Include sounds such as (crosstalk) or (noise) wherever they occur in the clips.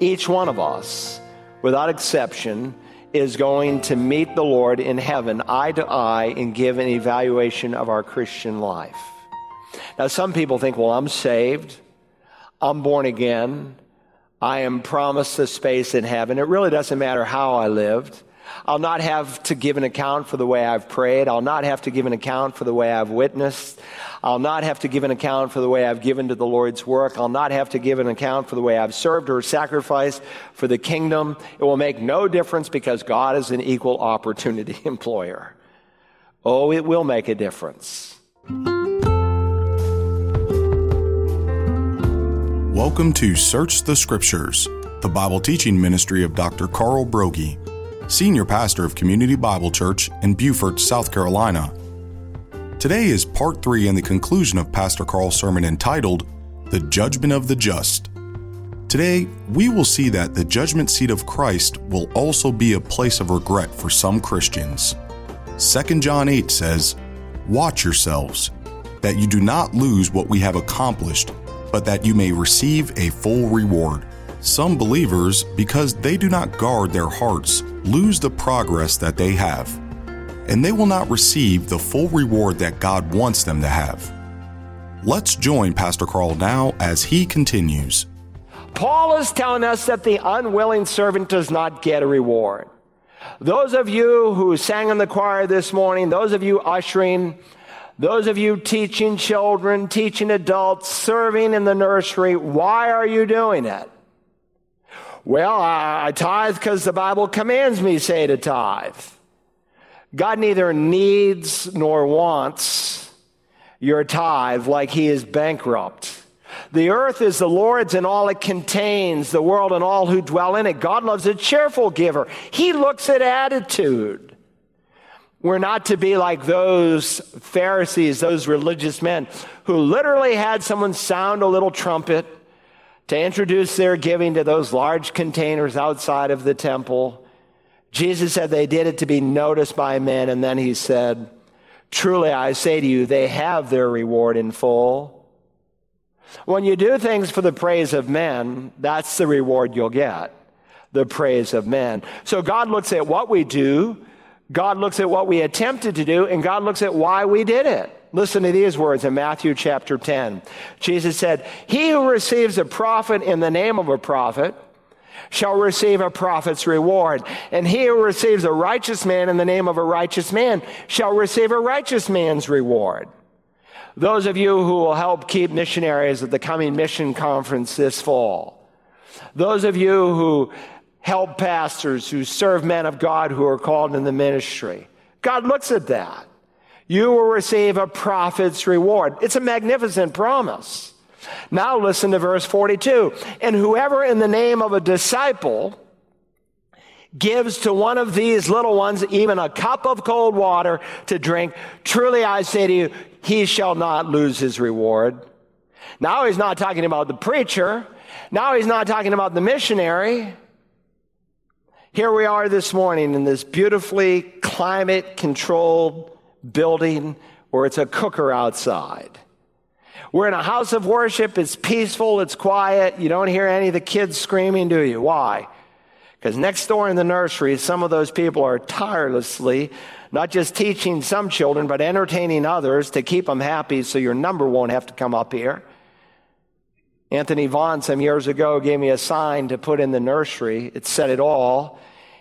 each one of us, without exception, is going to meet the Lord in heaven eye to eye and give an evaluation of our Christian life. Now, some people think, well, I'm saved, I'm born again, I am promised a space in heaven. It really doesn't matter how I lived. I'll not have to give an account for the way I've prayed. I'll not have to give an account for the way I've witnessed. I'll not have to give an account for the way I've given to the Lord's work. I'll not have to give an account for the way I've served or sacrificed for the kingdom. It will make no difference because God is an equal opportunity (laughs) employer. Oh, it will make a difference. Welcome to Search the Scriptures, the Bible teaching ministry of Dr. Carl Broggi, Senior Pastor of Community Bible Church in Beaufort, South Carolina. Today is part three in the conclusion of Pastor Carl's sermon entitled The Judgment of the Just. Today, we will see that the judgment seat of Christ will also be a place of regret for some Christians. 2 John 8 says, Watch yourselves, that you do not lose what we have accomplished, but that you may receive a full reward. Some believers, because they do not guard their hearts, lose the progress that they have, and they will not receive the full reward that God wants them to have. Let's join Pastor Carl now as he continues. Paul is telling us that the unwilling servant does not get a reward. Those of you who sang in the choir this morning, those of you ushering, those of you teaching children, teaching adults, serving in the nursery, why are you doing it? Well, I, I tithe because the Bible commands me, say, to tithe. God neither needs nor wants your tithe like he is bankrupt. The earth is the Lord's and all it contains, the world and all who dwell in it. God loves a cheerful giver. He looks at attitude. We're not to be like those Pharisees, those religious men who literally had someone sound a little trumpet to introduce their giving to those large containers outside of the temple. Jesus said they did it to be noticed by men, and then he said, Truly I say to you, they have their reward in full. When you do things for the praise of men, that's the reward you'll get the praise of men. So God looks at what we do, God looks at what we attempted to do, and God looks at why we did it. Listen to these words in Matthew chapter 10. Jesus said, He who receives a prophet in the name of a prophet shall receive a prophet's reward. And he who receives a righteous man in the name of a righteous man shall receive a righteous man's reward. Those of you who will help keep missionaries at the coming mission conference this fall, those of you who help pastors who serve men of God who are called in the ministry, God looks at that you will receive a prophet's reward. It's a magnificent promise. Now listen to verse 42. And whoever in the name of a disciple gives to one of these little ones even a cup of cold water to drink, truly I say to you, he shall not lose his reward. Now he's not talking about the preacher. Now he's not talking about the missionary. Here we are this morning in this beautifully climate controlled building or it's a cooker outside. We're in a house of worship. It's peaceful. It's quiet. You don't hear any of the kids screaming, do you? Why? Because next door in the nursery, some of those people are tirelessly not just teaching some children, but entertaining others to keep them happy so your number won't have to come up here. Anthony Vaughn, some years ago, gave me a sign to put in the nursery. It said it all.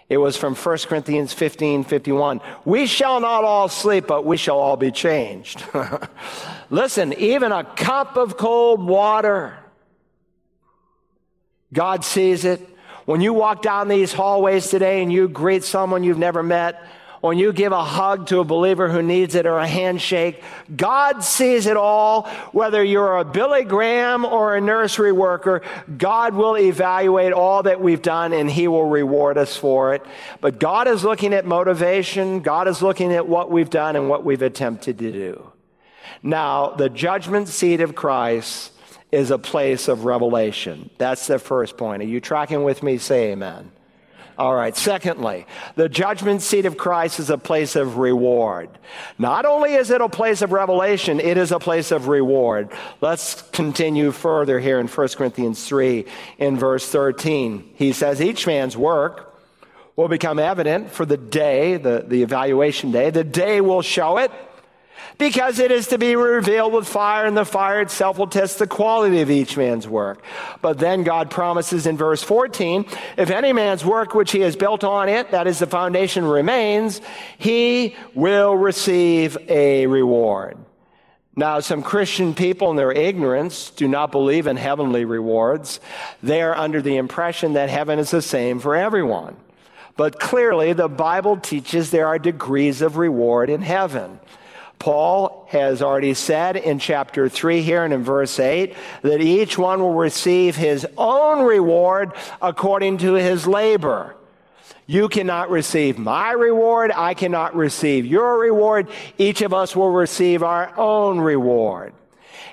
It was from 1 Corinthians 15 51. We shall not all sleep, but we shall all be changed. (laughs) Listen, even a cup of cold water, God sees it. When you walk down these hallways today and you greet someone you've never met, when you give a hug to a believer who needs it or a handshake, God sees it all. Whether you're a Billy Graham or a nursery worker, God will evaluate all that we've done and He will reward us for it. But God is looking at motivation. God is looking at what we've done and what we've attempted to do. Now, the judgment seat of Christ is a place of revelation. That's the first point. Are you tracking with me? Say amen. All right. Secondly, the judgment seat of Christ is a place of reward. Not only is it a place of revelation, it is a place of reward. Let's continue further here in 1 Corinthians 3 in verse 13. He says, Each man's work will become evident for the day, the, the evaluation day. The day will show it because it is to be revealed with fire, and the fire itself will test the quality of each man's work. But then God promises in verse 14 if any man's work which he has built on it, that is the foundation, remains, he will receive a reward. Now, some Christian people in their ignorance do not believe in heavenly rewards. They are under the impression that heaven is the same for everyone. But clearly, the Bible teaches there are degrees of reward in heaven. Paul has already said in chapter 3 here and in verse 8 that each one will receive his own reward according to his labor. You cannot receive my reward. I cannot receive your reward. Each of us will receive our own reward.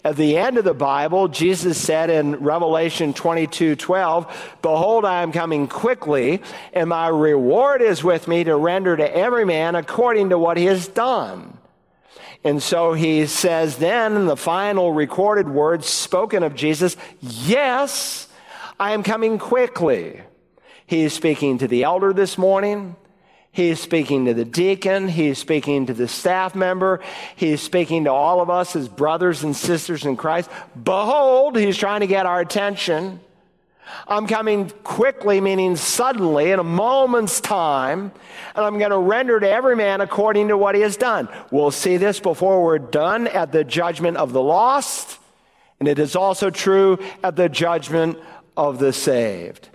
At the end of the Bible, Jesus said in Revelation 22 12, Behold, I am coming quickly, and my reward is with me to render to every man according to what he has done. And so he says then in the final recorded words spoken of Jesus, Yes, I am coming quickly. He is speaking to the elder this morning. He is speaking to the deacon. He is speaking to the staff member. He is speaking to all of us as brothers and sisters in Christ. Behold, he's trying to get our attention. I'm coming quickly, meaning suddenly, in a moment's time, and I'm going to render to every man according to what he has done. We'll see this before we're done at the judgment of the lost, and it is also true at the judgment of the saved.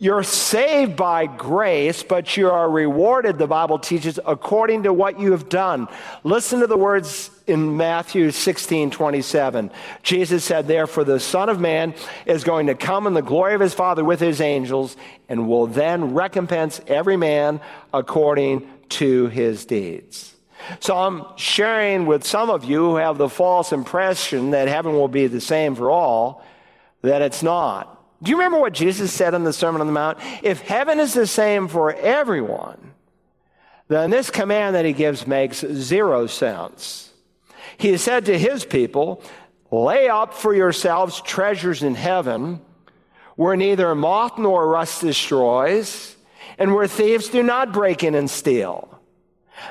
You're saved by grace, but you are rewarded, the Bible teaches, according to what you have done. Listen to the words in Matthew 16 27. Jesus said, Therefore, the Son of Man is going to come in the glory of his Father with his angels, and will then recompense every man according to his deeds. So I'm sharing with some of you who have the false impression that heaven will be the same for all, that it's not. Do you remember what Jesus said in the Sermon on the Mount? If heaven is the same for everyone, then this command that he gives makes zero sense. He said to his people, Lay up for yourselves treasures in heaven, where neither moth nor rust destroys, and where thieves do not break in and steal.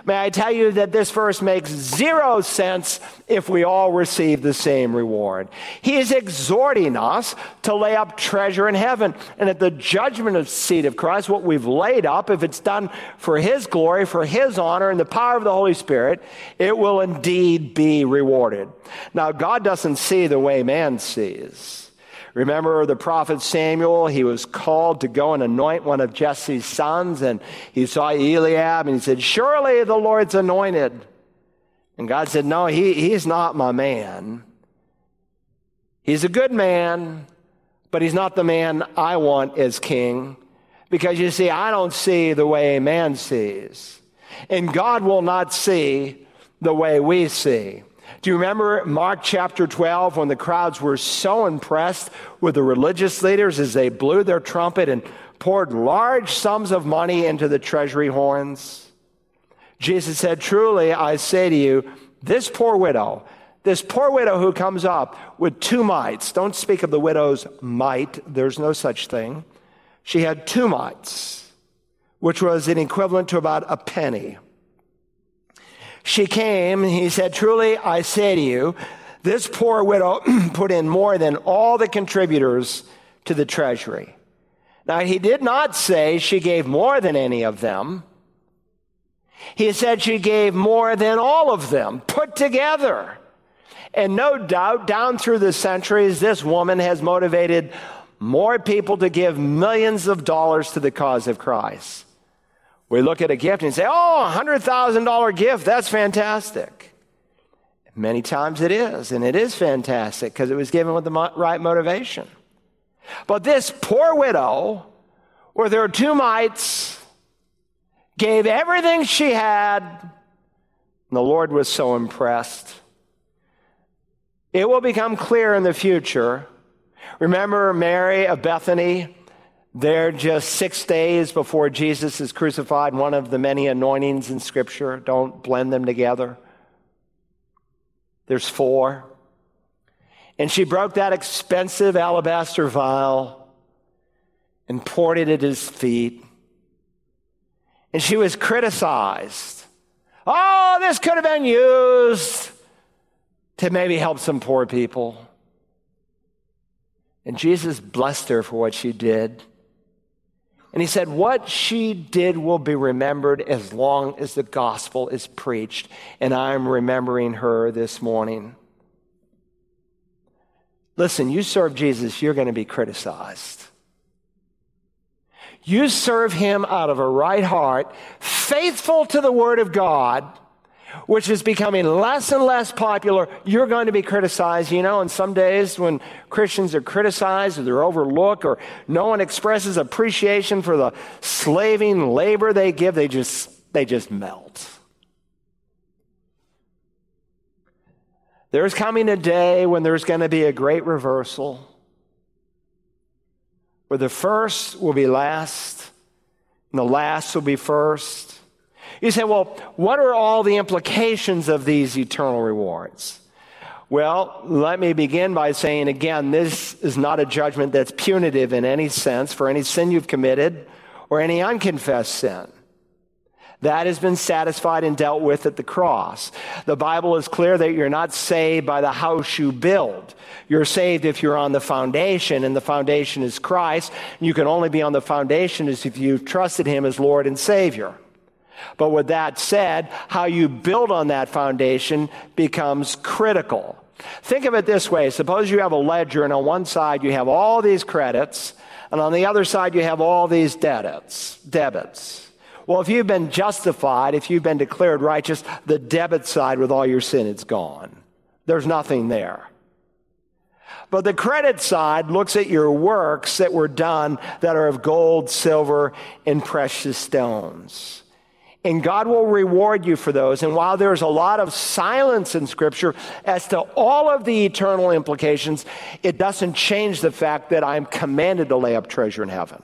May I tell you that this verse makes zero sense if we all receive the same reward. He is exhorting us to lay up treasure in heaven. And at the judgment of seat of Christ, what we've laid up, if it's done for His glory, for His honor, and the power of the Holy Spirit, it will indeed be rewarded. Now, God doesn't see the way man sees. Remember the prophet Samuel? He was called to go and anoint one of Jesse's sons, and he saw Eliab, and he said, Surely the Lord's anointed. And God said, No, he, he's not my man. He's a good man, but he's not the man I want as king. Because you see, I don't see the way a man sees. And God will not see the way we see. Do you remember Mark chapter 12 when the crowds were so impressed with the religious leaders as they blew their trumpet and poured large sums of money into the treasury horns? Jesus said, Truly, I say to you, this poor widow, this poor widow who comes up with two mites, don't speak of the widow's mite, there's no such thing. She had two mites, which was an equivalent to about a penny. She came, and he said, Truly, I say to you, this poor widow (clears throat) put in more than all the contributors to the treasury. Now, he did not say she gave more than any of them. He said she gave more than all of them put together. And no doubt, down through the centuries, this woman has motivated more people to give millions of dollars to the cause of Christ. We look at a gift and say, oh, a $100,000 gift, that's fantastic. Many times it is, and it is fantastic because it was given with the right motivation. But this poor widow, where there her two mites, gave everything she had, and the Lord was so impressed. It will become clear in the future. Remember Mary of Bethany They're just six days before Jesus is crucified, one of the many anointings in Scripture. Don't blend them together. There's four. And she broke that expensive alabaster vial and poured it at his feet. And she was criticized. Oh, this could have been used to maybe help some poor people. And Jesus blessed her for what she did. And he said, What she did will be remembered as long as the gospel is preached. And I'm remembering her this morning. Listen, you serve Jesus, you're going to be criticized. You serve him out of a right heart, faithful to the word of God, which is becoming less and less popular. You're going to be criticized. You know, and some days when Christians are criticized or they're overlooked or no one expresses appreciation for the slaving labor they give, they just, they just melt. There's coming a day when there's going to be a great reversal, where the first will be last, and the last will be first. You say, well, what are all the implications of these eternal rewards? Well, let me begin by saying again, this is not a judgment that's punitive in any sense for any sin you've committed or any unconfessed sin. That has been satisfied and dealt with at the cross. The Bible is clear that you're not saved by the house you build. You're saved if you're on the foundation, and the foundation is Christ. You can only be on the foundation if you've trusted Him as Lord and Savior. But with that said, how you build on that foundation becomes critical. Think of it this way suppose you have a ledger, and on one side you have all these credits, and on the other side you have all these debits. debits. Well, if you've been justified, if you've been declared righteous, the debit side with all your sin, it's gone. There's nothing there. But the credit side looks at your works that were done that are of gold, silver, and precious stones. And God will reward you for those. And while there's a lot of silence in Scripture as to all of the eternal implications, it doesn't change the fact that I'm commanded to lay up treasure in heaven.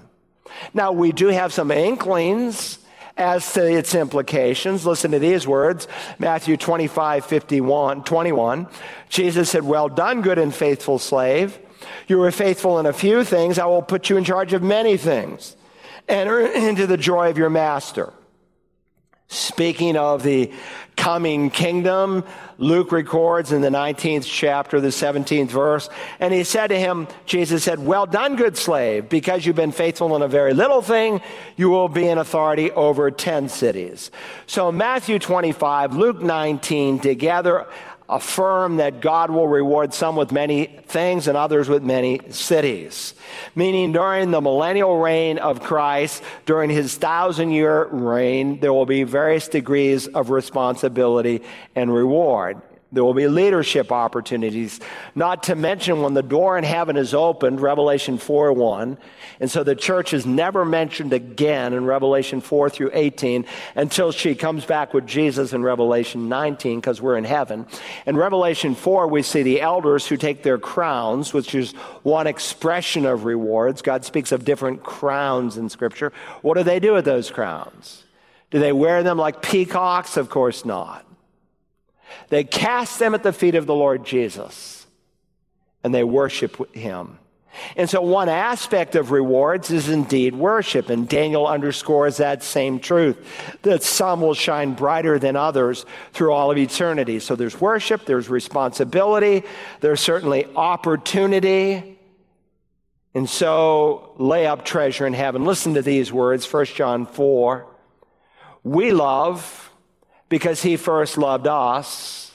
Now, we do have some inklings as to its implications. Listen to these words Matthew 25, 51, 21. Jesus said, Well done, good and faithful slave. You were faithful in a few things, I will put you in charge of many things. Enter into the joy of your master. Speaking of the coming kingdom, Luke records in the 19th chapter, the 17th verse, and he said to him, Jesus said, Well done, good slave, because you've been faithful in a very little thing, you will be in authority over 10 cities. So Matthew 25, Luke 19, together affirm that God will reward some with many things and others with many cities. Meaning, during the millennial reign of Christ, during his thousand year reign, there will be various degrees of responsibility and reward. There will be leadership opportunities, not to mention when the door in heaven is opened, Revelation 4 1. And so the church is never mentioned again in Revelation 4 through 18 until she comes back with Jesus in Revelation 19 because we're in heaven. In Revelation 4, we see the elders who take their crowns, which is one expression of rewards. God speaks of different crowns in Scripture. What do they do with those crowns? Do they wear them like peacocks? Of course not. They cast them at the feet of the Lord Jesus and they worship him. And so, one aspect of rewards is indeed worship. And Daniel underscores that same truth that some will shine brighter than others through all of eternity. So, there's worship, there's responsibility, there's certainly opportunity. And so, lay up treasure in heaven. Listen to these words 1 John 4. We love because he first loved us.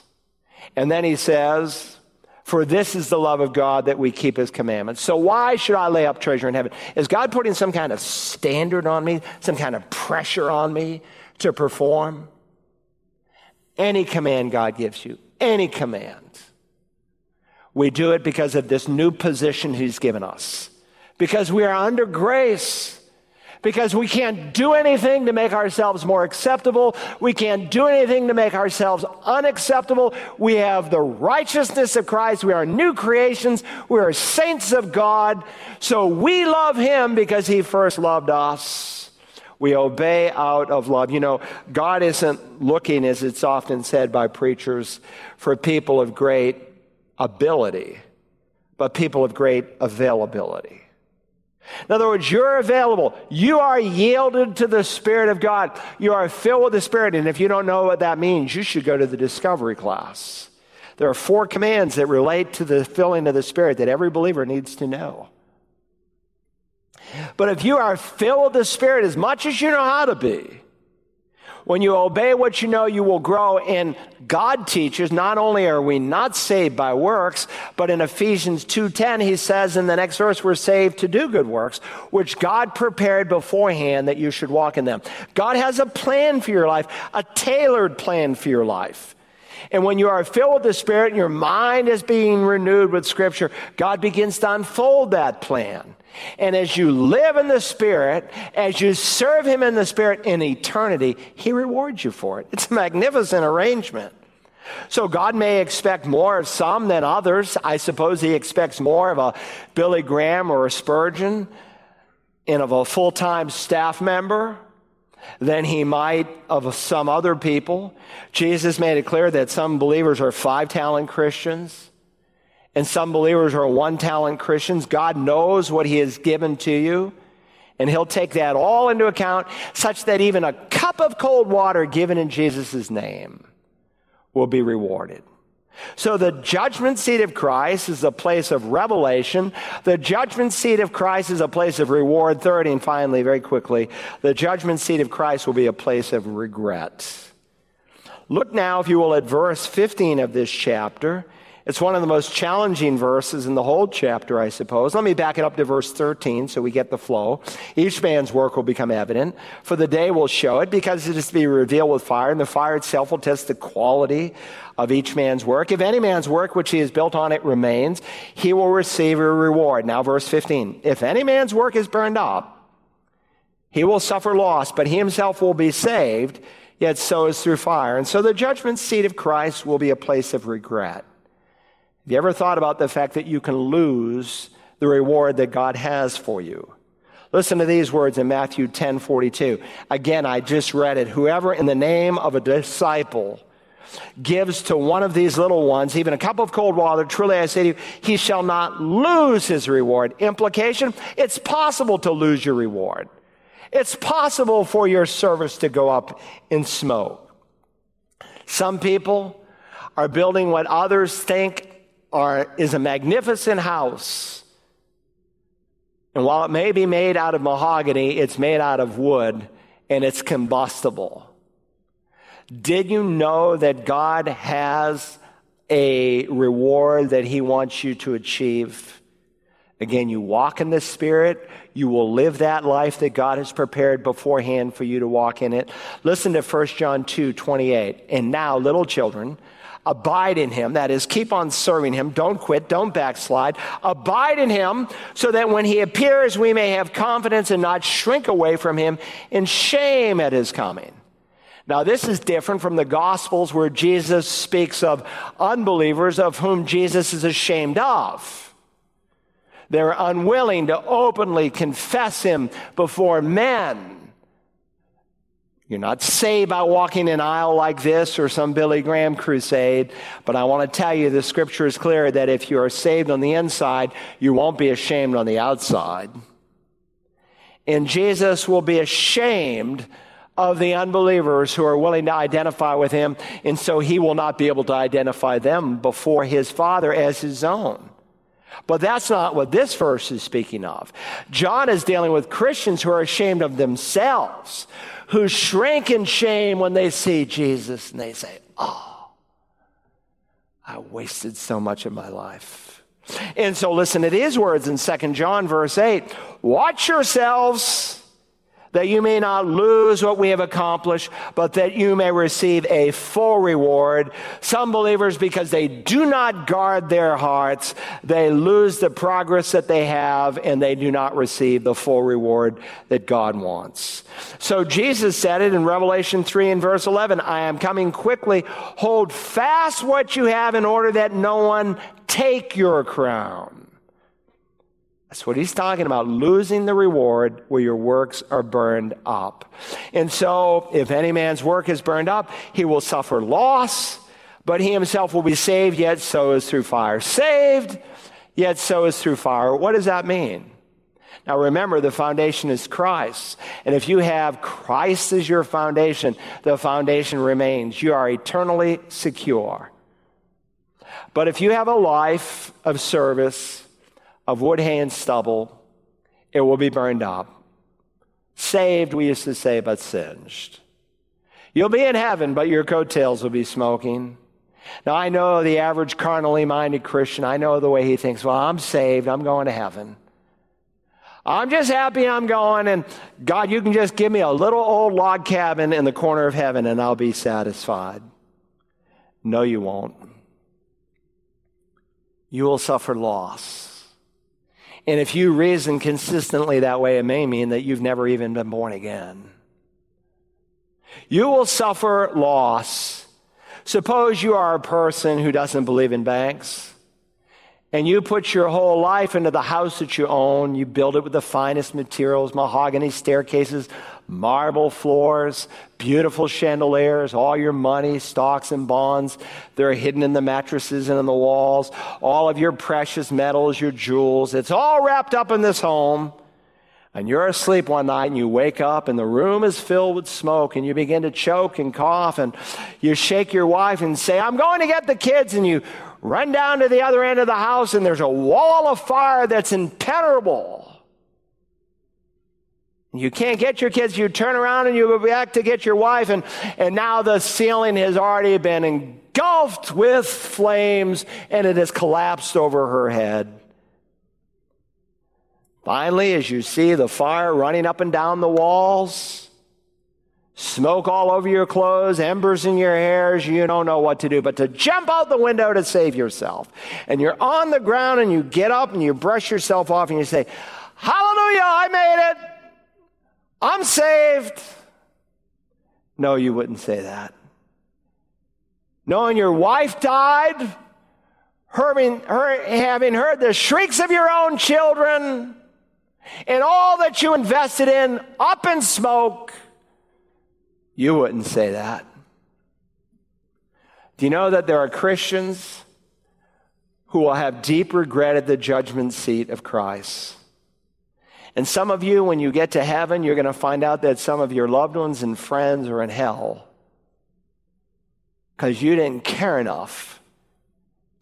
And then he says, For this is the love of God that we keep his commandments. So why should I lay up treasure in heaven? Is God putting some kind of standard on me, some kind of pressure on me to perform? Any command God gives you, any command. We do it because of this new position he's given us. Because we are under grace because we can't do anything to make ourselves more acceptable. We can't do anything to make ourselves unacceptable. We have the righteousness of Christ. We are new creations. We are saints of God. So we love Him because He first loved us. We obey out of love. You know, God isn't looking, as it's often said by preachers, for people of great ability, but people of great availability. In other words, you're available. You are yielded to the Spirit of God. You are filled with the Spirit. And if you don't know what that means, you should go to the discovery class. There are four commands that relate to the filling of the Spirit that every believer needs to know. But if you are filled with the Spirit as much as you know how to be, when you obey what you know, you will grow. And God teaches not only are we not saved by works, but in Ephesians 2:10 he says in the next verse we're saved to do good works, which God prepared beforehand that you should walk in them. God has a plan for your life, a tailored plan for your life. And when you are filled with the Spirit and your mind is being renewed with Scripture, God begins to unfold that plan. And as you live in the Spirit, as you serve Him in the Spirit in eternity, He rewards you for it. It's a magnificent arrangement. So God may expect more of some than others. I suppose He expects more of a Billy Graham or a Spurgeon and of a full time staff member than he might of some other people. Jesus made it clear that some believers are five talent Christians and some believers are one talent Christians. God knows what he has given to you. And he'll take that all into account such that even a cup of cold water given in Jesus' name will be rewarded. So the judgment seat of Christ is a place of revelation. The judgment seat of Christ is a place of reward. Third, and finally, very quickly, the judgment seat of Christ will be a place of regret. Look now, if you will, at verse 15 of this chapter. It's one of the most challenging verses in the whole chapter, I suppose. Let me back it up to verse 13 so we get the flow. Each man's work will become evident, for the day will show it, because it is to be revealed with fire, and the fire itself will test the quality of each man's work. If any man's work which he has built on it remains, he will receive a reward. Now, verse 15. If any man's work is burned up, he will suffer loss, but he himself will be saved, yet so is through fire. And so the judgment seat of Christ will be a place of regret. Have you ever thought about the fact that you can lose the reward that God has for you? Listen to these words in Matthew 10 42. Again, I just read it. Whoever in the name of a disciple gives to one of these little ones even a cup of cold water, truly I say to you, he shall not lose his reward. Implication it's possible to lose your reward. It's possible for your service to go up in smoke. Some people are building what others think are, is a magnificent house. And while it may be made out of mahogany, it's made out of wood and it's combustible. Did you know that God has a reward that He wants you to achieve? Again, you walk in the Spirit, you will live that life that God has prepared beforehand for you to walk in it. Listen to 1 John 2 28. And now, little children, Abide in him. That is, keep on serving him. Don't quit. Don't backslide. Abide in him so that when he appears, we may have confidence and not shrink away from him in shame at his coming. Now, this is different from the Gospels where Jesus speaks of unbelievers of whom Jesus is ashamed of. They're unwilling to openly confess him before men. You're not saved by walking an aisle like this or some Billy Graham crusade, but I want to tell you the scripture is clear that if you are saved on the inside, you won't be ashamed on the outside. And Jesus will be ashamed of the unbelievers who are willing to identify with him, and so he will not be able to identify them before his Father as his own. But that's not what this verse is speaking of. John is dealing with Christians who are ashamed of themselves, who shrink in shame when they see Jesus and they say, Oh, I wasted so much of my life. And so listen to these words in 2 John, verse 8 Watch yourselves that you may not lose what we have accomplished, but that you may receive a full reward. Some believers, because they do not guard their hearts, they lose the progress that they have and they do not receive the full reward that God wants. So Jesus said it in Revelation 3 and verse 11 I am coming quickly. Hold fast what you have in order that no one take your crown. That's what he's talking about, losing the reward where your works are burned up. And so, if any man's work is burned up, he will suffer loss, but he himself will be saved, yet so is through fire. Saved, yet so is through fire. What does that mean? Now remember, the foundation is Christ. And if you have Christ as your foundation, the foundation remains. You are eternally secure. But if you have a life of service, of wood, hay, and stubble, it will be burned up. Saved, we used to say, but singed. You'll be in heaven, but your coattails will be smoking. Now, I know the average carnally minded Christian, I know the way he thinks, well, I'm saved, I'm going to heaven. I'm just happy I'm going, and God, you can just give me a little old log cabin in the corner of heaven, and I'll be satisfied. No, you won't. You will suffer loss. And if you reason consistently that way, it may mean that you've never even been born again. You will suffer loss. Suppose you are a person who doesn't believe in banks and you put your whole life into the house that you own. You build it with the finest materials, mahogany staircases, marble floors, beautiful chandeliers, all your money, stocks and bonds. They're hidden in the mattresses and in the walls. All of your precious metals, your jewels. It's all wrapped up in this home. And you're asleep one night and you wake up and the room is filled with smoke and you begin to choke and cough and you shake your wife and say, I'm going to get the kids. And you run down to the other end of the house and there's a wall of fire that's impenetrable. You can't get your kids, you turn around and you go back to get your wife, and, and now the ceiling has already been engulfed with flames and it has collapsed over her head. Finally, as you see the fire running up and down the walls, smoke all over your clothes, embers in your hairs, you don't know what to do but to jump out the window to save yourself. And you're on the ground and you get up and you brush yourself off and you say, Hallelujah, I made it. I'm saved. No, you wouldn't say that. Knowing your wife died, having, having heard the shrieks of your own children, and all that you invested in up in smoke, you wouldn't say that. Do you know that there are Christians who will have deep regret at the judgment seat of Christ? And some of you, when you get to heaven, you're going to find out that some of your loved ones and friends are in hell because you didn't care enough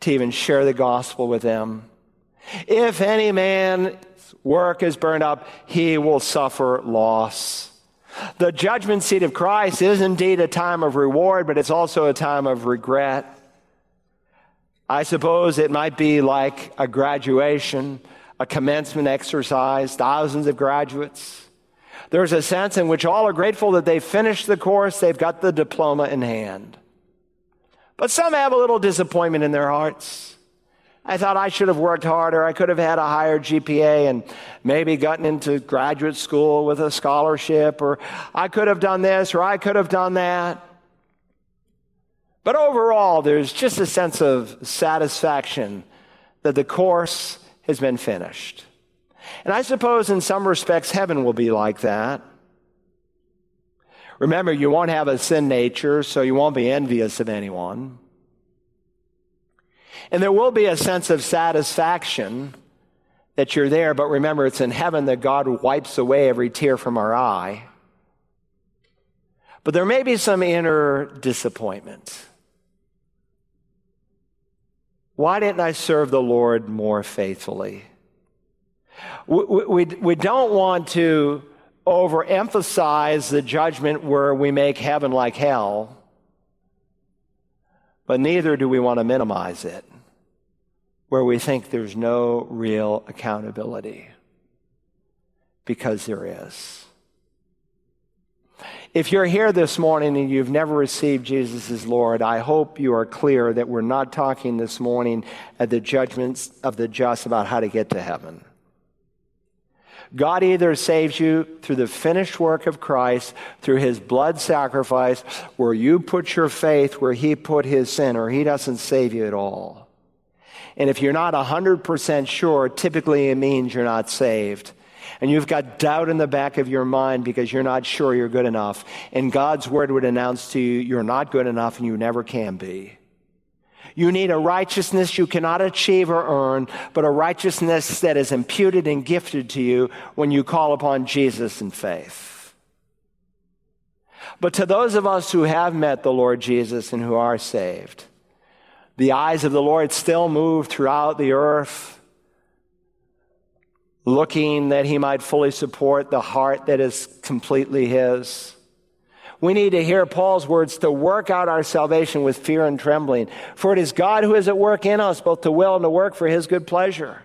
to even share the gospel with them. If any man's work is burned up, he will suffer loss. The judgment seat of Christ is indeed a time of reward, but it's also a time of regret. I suppose it might be like a graduation a commencement exercise, thousands of graduates. There's a sense in which all are grateful that they've finished the course, they've got the diploma in hand. But some have a little disappointment in their hearts. I thought I should have worked harder. I could have had a higher GPA and maybe gotten into graduate school with a scholarship, or I could have done this, or I could have done that. But overall, there's just a sense of satisfaction that the course has been finished. And I suppose in some respects, heaven will be like that. Remember, you won't have a sin nature, so you won't be envious of anyone. And there will be a sense of satisfaction that you're there, but remember, it's in heaven that God wipes away every tear from our eye. But there may be some inner disappointment. Why didn't I serve the Lord more faithfully? We, we, we don't want to overemphasize the judgment where we make heaven like hell, but neither do we want to minimize it where we think there's no real accountability because there is. If you're here this morning and you've never received Jesus as Lord, I hope you are clear that we're not talking this morning at the judgments of the just about how to get to heaven. God either saves you through the finished work of Christ, through his blood sacrifice, where you put your faith where he put his sin, or he doesn't save you at all. And if you're not 100% sure, typically it means you're not saved and you've got doubt in the back of your mind because you're not sure you're good enough, and God's word would announce to you, you're not good enough and you never can be. You need a righteousness you cannot achieve or earn, but a righteousness that is imputed and gifted to you when you call upon Jesus in faith. But to those of us who have met the Lord Jesus and who are saved, the eyes of the Lord still move throughout the earth looking that he might fully support the heart that is completely his. We need to hear Paul's words to work out our salvation with fear and trembling. For it is God who is at work in us, both to will and to work for his good pleasure.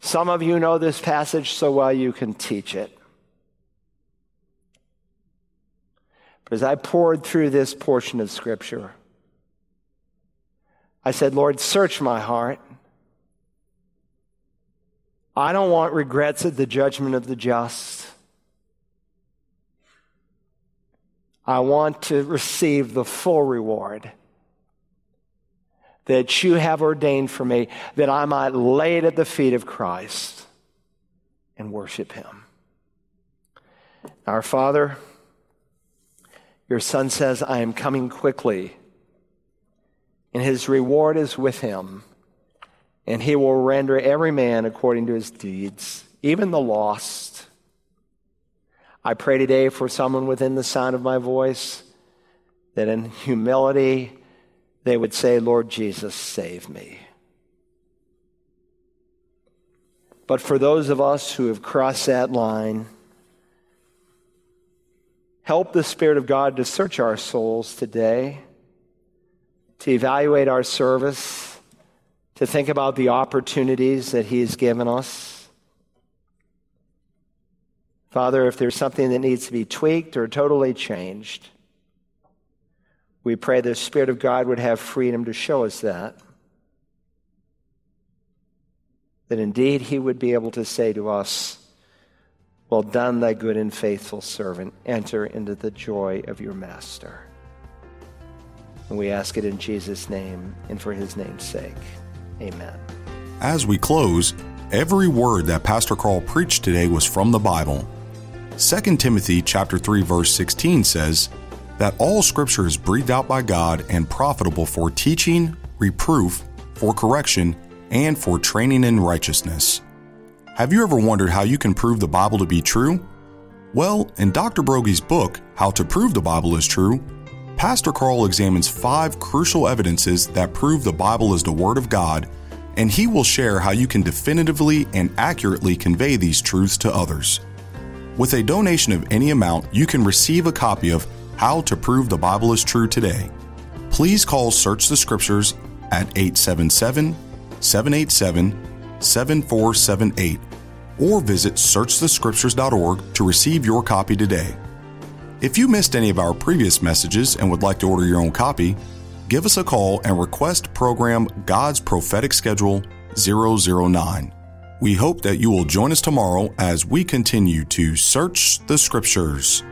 Some of you know this passage so well you can teach it. But as I poured through this portion of Scripture, I said, Lord, search my heart. I don't want regrets at the judgment of the just. I want to receive the full reward that you have ordained for me, that I might lay it at the feet of Christ and worship him. Our Father, your Son says, I am coming quickly, and his reward is with him and he will render every man according to his deeds, even the lost. I pray today for someone within the sound of my voice that in humility they would say, Lord Jesus, save me. But for those of us who have crossed that line, help the Spirit of God to search our souls today, to evaluate our service to think about the opportunities that He has given us. Father, if there's something that needs to be tweaked or totally changed, we pray the Spirit of God would have freedom to show us that. That indeed He would be able to say to us, Well done, thy good and faithful servant. Enter into the joy of your master. And we ask it in Jesus' name and for his name's sake. Amen. As we close, every word that Pastor Carl preached today was from the Bible. 2 Timothy chapter 3 verse 16 says that all scripture is breathed out by God and profitable for teaching, reproof, for correction, and for training in righteousness. Have you ever wondered how you can prove the Bible to be true? Well, in Dr. Broggi's book, How to Prove the Bible is True, Pastor Carl examines five crucial evidences that prove the Bible is the Word of God, and he will share how you can definitively and accurately convey these truths to others. With a donation of any amount, you can receive a copy of How to Prove the Bible is True today. Please call Search the Scriptures at 877 787 7478 or visit searchthescriptures.org to receive your copy today. If you missed any of our previous messages and would like to order your own copy, give us a call and request program God's Prophetic Schedule 009. We hope that you will join us tomorrow as we continue to search the Scriptures.